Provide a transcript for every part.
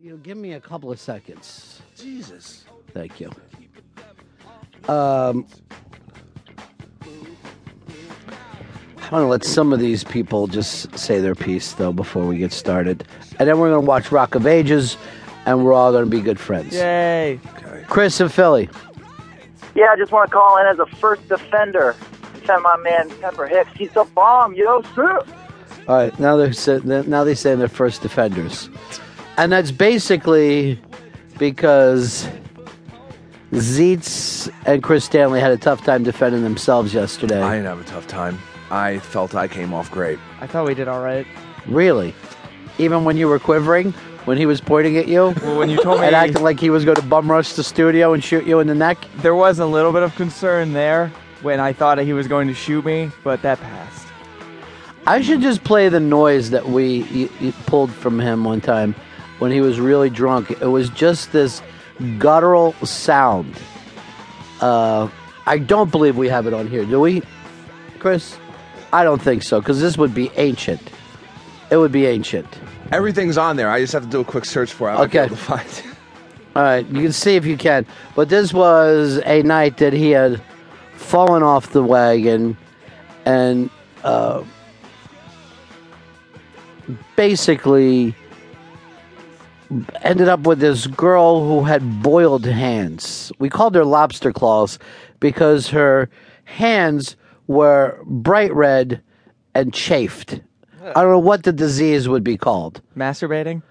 You know, give me a couple of seconds. Jesus. Thank you. Um, I want to let some of these people just say their piece, though, before we get started. And then we're going to watch Rock of Ages, and we're all going to be good friends. Yay. Chris in Philly. Yeah, I just want to call in as a first defender. Defend my man Pepper Hicks. He's a bomb, yo, sir. All right, now they're sa- now they say they're first defenders, and that's basically because Zito and Chris Stanley had a tough time defending themselves yesterday. I didn't have a tough time. I felt I came off great. I thought we did all right. Really, even when you were quivering, when he was pointing at you, Well, when you told me and acting like he was going to bum rush the studio and shoot you in the neck. there was a little bit of concern there when I thought he was going to shoot me, but that passed. I should just play the noise that we y- y- pulled from him one time when he was really drunk. It was just this guttural sound. Uh, I don't believe we have it on here, do we, Chris? I don't think so because this would be ancient. It would be ancient. Everything's on there. I just have to do a quick search for it. I Okay. able to find it. All right, you can see if you can. But this was a night that he had fallen off the wagon and uh, basically ended up with this girl who had boiled hands. We called her lobster claws because her hands were bright red and chafed. I don't know what the disease would be called. Masturbating?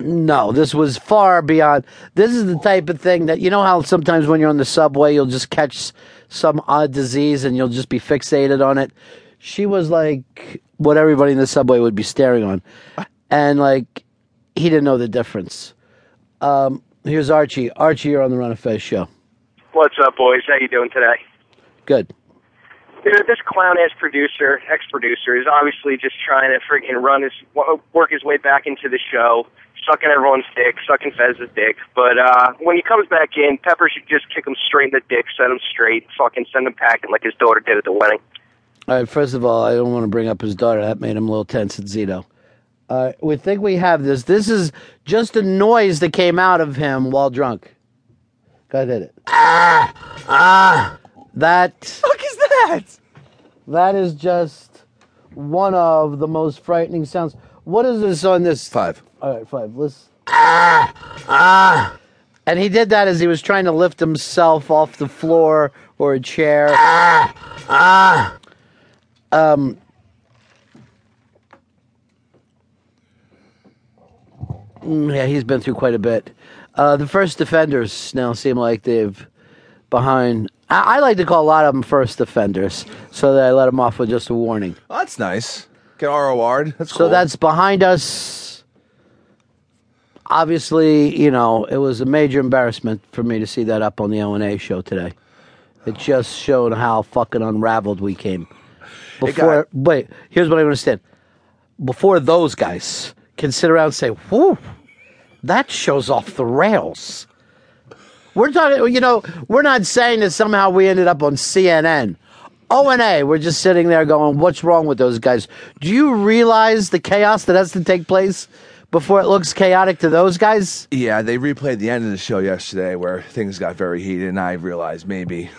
No, this was far beyond. This is the type of thing that you know how sometimes when you're on the subway, you'll just catch some odd disease and you'll just be fixated on it. She was like what everybody in the subway would be staring on, and like he didn't know the difference. Um, here's Archie. Archie, you're on the Ron and Fez show. What's up, boys? How you doing today? Good. You know, this clown ass producer, ex producer, is obviously just trying to freaking run his work his way back into the show, sucking everyone's dick, sucking Fez's dick. But uh when he comes back in, Pepper should just kick him straight in the dick, set him straight, fucking send him packing like his daughter did at the wedding. All right. First of all, I don't want to bring up his daughter. That made him a little tense at Zito. Uh, we think we have this. This is just a noise that came out of him while drunk. Go ahead, hit it. Ah, ah. That Fuck is that? that is just one of the most frightening sounds. What is this on this? Five. All right, five. Let's. Ah, ah. And he did that as he was trying to lift himself off the floor or a chair. Ah, ah. Um. Yeah, he's been through quite a bit. Uh, the first defenders now seem like they've behind. I, I like to call a lot of them first defenders, so that I let them off with just a warning. Oh, that's nice. Get ROR'd. That's So cool. that's behind us. Obviously, you know, it was a major embarrassment for me to see that up on the O and A show today. It just showed how fucking unraveled we came. Before, wait, here's what I understand. Before those guys can sit around and say, "Whoo, that shows off the rails." We're talking, you know, we're not saying that somehow we ended up on CNN. O and A, we're just sitting there going, "What's wrong with those guys?" Do you realize the chaos that has to take place before it looks chaotic to those guys? Yeah, they replayed the end of the show yesterday where things got very heated, and I realized maybe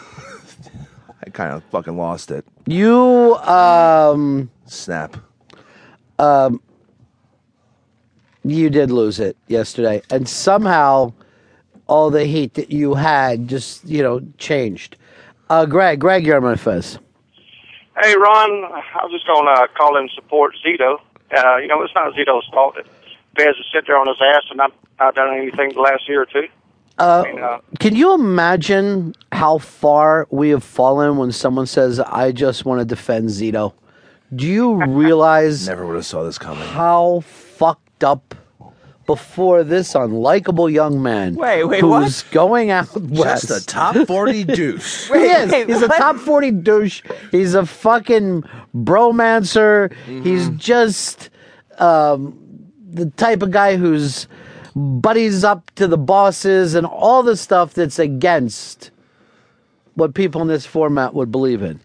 I kind of fucking lost it. You, um, Snap. You did lose it yesterday, and somehow all the heat that you had just, you know, changed. Uh, Greg, Greg, you're on my fez. Hey, Ron, I was just going to call in support Zito. Uh, you know, it's not Zito's fault that Fez is sit there on his ass and not, not done anything the last year or two. Uh, I mean, uh, Can you imagine how far we have fallen when someone says, I just want to defend Zito? Do you realize Never would have saw this coming. how fucked up before this unlikable young man Wait, wait, who's going out west? Just a top 40 douche. he is. wait, He's a top 40 douche. He's a fucking bromancer. He's just um, the type of guy who's buddies up to the bosses and all the stuff that's against what people in this format would believe in.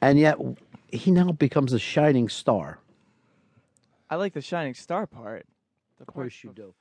And yet he now becomes a shining star. I like the shining star part. Of course you do.